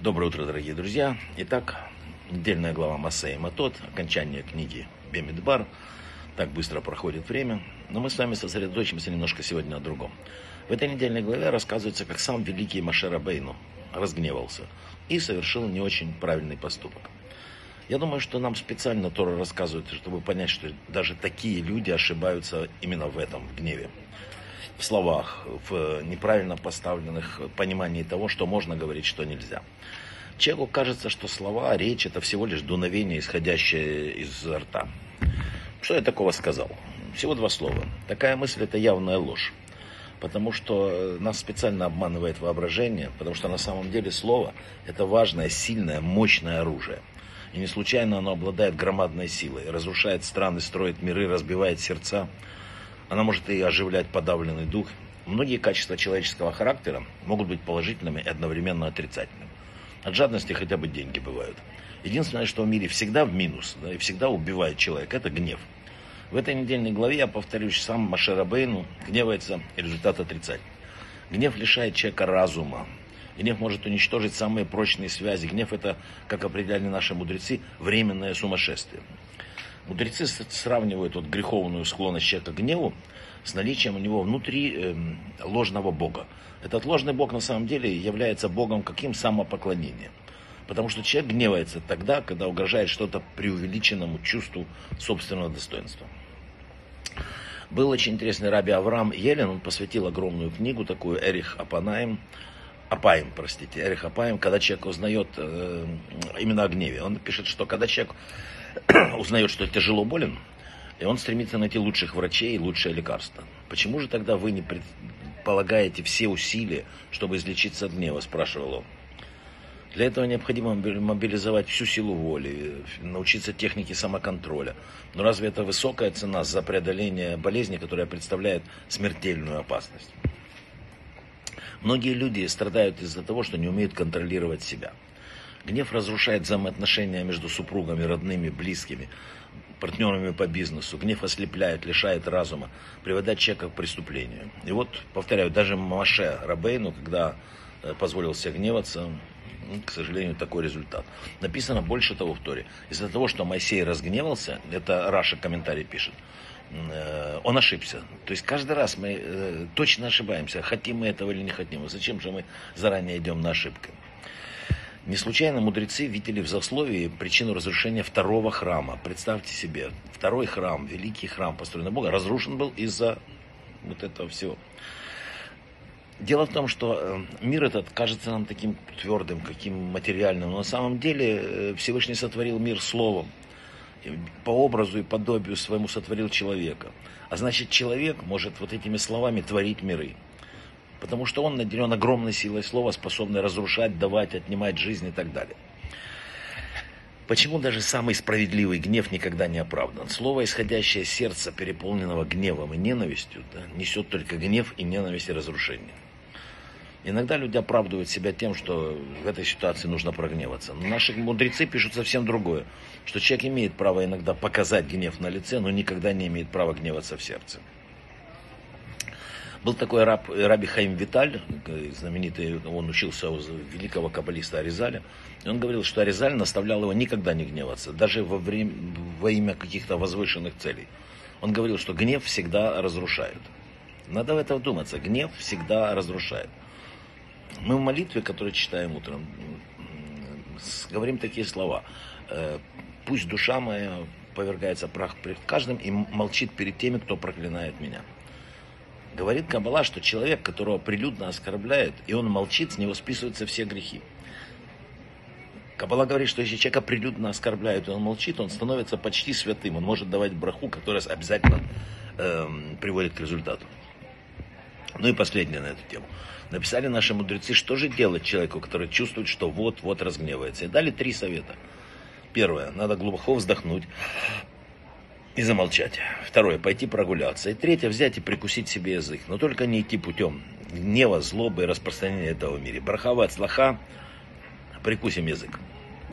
Доброе утро, дорогие друзья. Итак, недельная глава Масея Матот, окончание книги Бемидбар. Так быстро проходит время. Но мы с вами сосредоточимся немножко сегодня на другом. В этой недельной главе рассказывается, как сам великий Машера Бейну разгневался и совершил не очень правильный поступок. Я думаю, что нам специально Тора рассказывает, чтобы понять, что даже такие люди ошибаются именно в этом, в гневе в словах, в неправильно поставленных понимании того, что можно говорить, что нельзя. Человеку кажется, что слова, речь это всего лишь дуновение, исходящее из рта. Что я такого сказал? Всего два слова. Такая мысль это явная ложь. Потому что нас специально обманывает воображение, потому что на самом деле слово это важное, сильное, мощное оружие. И не случайно оно обладает громадной силой, разрушает страны, строит миры, разбивает сердца. Она может и оживлять подавленный дух. Многие качества человеческого характера могут быть положительными и одновременно отрицательными. От жадности хотя бы деньги бывают. Единственное, что в мире всегда в минус да, и всегда убивает человека, это гнев. В этой недельной главе, я повторюсь, сам Машера Бейну гневается, и результат отрицательный. Гнев лишает человека разума. Гнев может уничтожить самые прочные связи. Гнев это, как определяли наши мудрецы, временное сумасшествие. Мудрецы сравнивают вот греховную склонность человека к гневу с наличием у него внутри э, ложного бога. Этот ложный бог на самом деле является богом каким самопоклонением. Потому что человек гневается тогда, когда угрожает что-то преувеличенному чувству собственного достоинства. Был очень интересный раби Авраам Елен, он посвятил огромную книгу такую Эрих Апанаем, Апаем, простите, Эрих Апаем, когда человек узнает э, именно о гневе. Он пишет, что когда человек узнает, что тяжело болен, и он стремится найти лучших врачей и лучшее лекарство. Почему же тогда вы не предполагаете все усилия, чтобы излечиться от гнева, спрашивал он. Для этого необходимо мобилизовать всю силу воли, научиться технике самоконтроля. Но разве это высокая цена за преодоление болезни, которая представляет смертельную опасность? Многие люди страдают из-за того, что не умеют контролировать себя. Гнев разрушает взаимоотношения между супругами, родными, близкими, партнерами по бизнесу. Гнев ослепляет, лишает разума, приводит человека к преступлению. И вот, повторяю, даже Маше Рабейну, когда э, позволил себе гневаться, к сожалению, такой результат. Написано больше того в Торе. Из-за того, что Моисей разгневался, это Раша комментарий пишет, он ошибся. То есть каждый раз мы э, точно ошибаемся, хотим мы этого или не хотим. Зачем же мы заранее идем на ошибки? Не случайно мудрецы видели в засловии причину разрушения второго храма. Представьте себе, второй храм, великий храм, построенный Богом, разрушен был из-за вот этого всего. Дело в том, что э, мир этот кажется нам таким твердым, каким материальным, но на самом деле э, Всевышний сотворил мир словом. По образу и подобию своему сотворил человека. А значит, человек может вот этими словами творить миры. Потому что он наделен огромной силой слова, способной разрушать, давать, отнимать жизнь и так далее. Почему даже самый справедливый гнев никогда не оправдан? Слово, исходящее из сердца, переполненного гневом и ненавистью, да, несет только гнев и ненависть и разрушение. Иногда люди оправдывают себя тем, что в этой ситуации нужно прогневаться. Но наши мудрецы пишут совсем другое, что человек имеет право иногда показать гнев на лице, но никогда не имеет права гневаться в сердце. Был такой раб, Раби Хаим Виталь, знаменитый, он учился у великого каббалиста Аризаля. И он говорил, что Аризаль наставлял его никогда не гневаться, даже во, время, во имя каких-то возвышенных целей. Он говорил, что гнев всегда разрушает. Надо в это вдуматься. Гнев всегда разрушает. Мы в молитве, которую читаем утром, говорим такие слова. «Э, Пусть душа моя повергается прах пред каждым и молчит перед теми, кто проклинает меня. Говорит Кабала, что человек, которого прилюдно оскорбляют, и он молчит, с него списываются все грехи. Кабала говорит, что если человека прилюдно оскорбляют, и он молчит, он становится почти святым. Он может давать браху, которая обязательно э, приводит к результату. Ну и последнее на эту тему. Написали наши мудрецы, что же делать человеку, который чувствует, что вот-вот разгневается. И дали три совета. Первое, надо глубоко вздохнуть, и замолчать. Второе, пойти прогуляться. И третье, взять и прикусить себе язык. Но только не идти путем гнева, злобы и распространения этого в мире. Брахава от слаха, прикусим язык.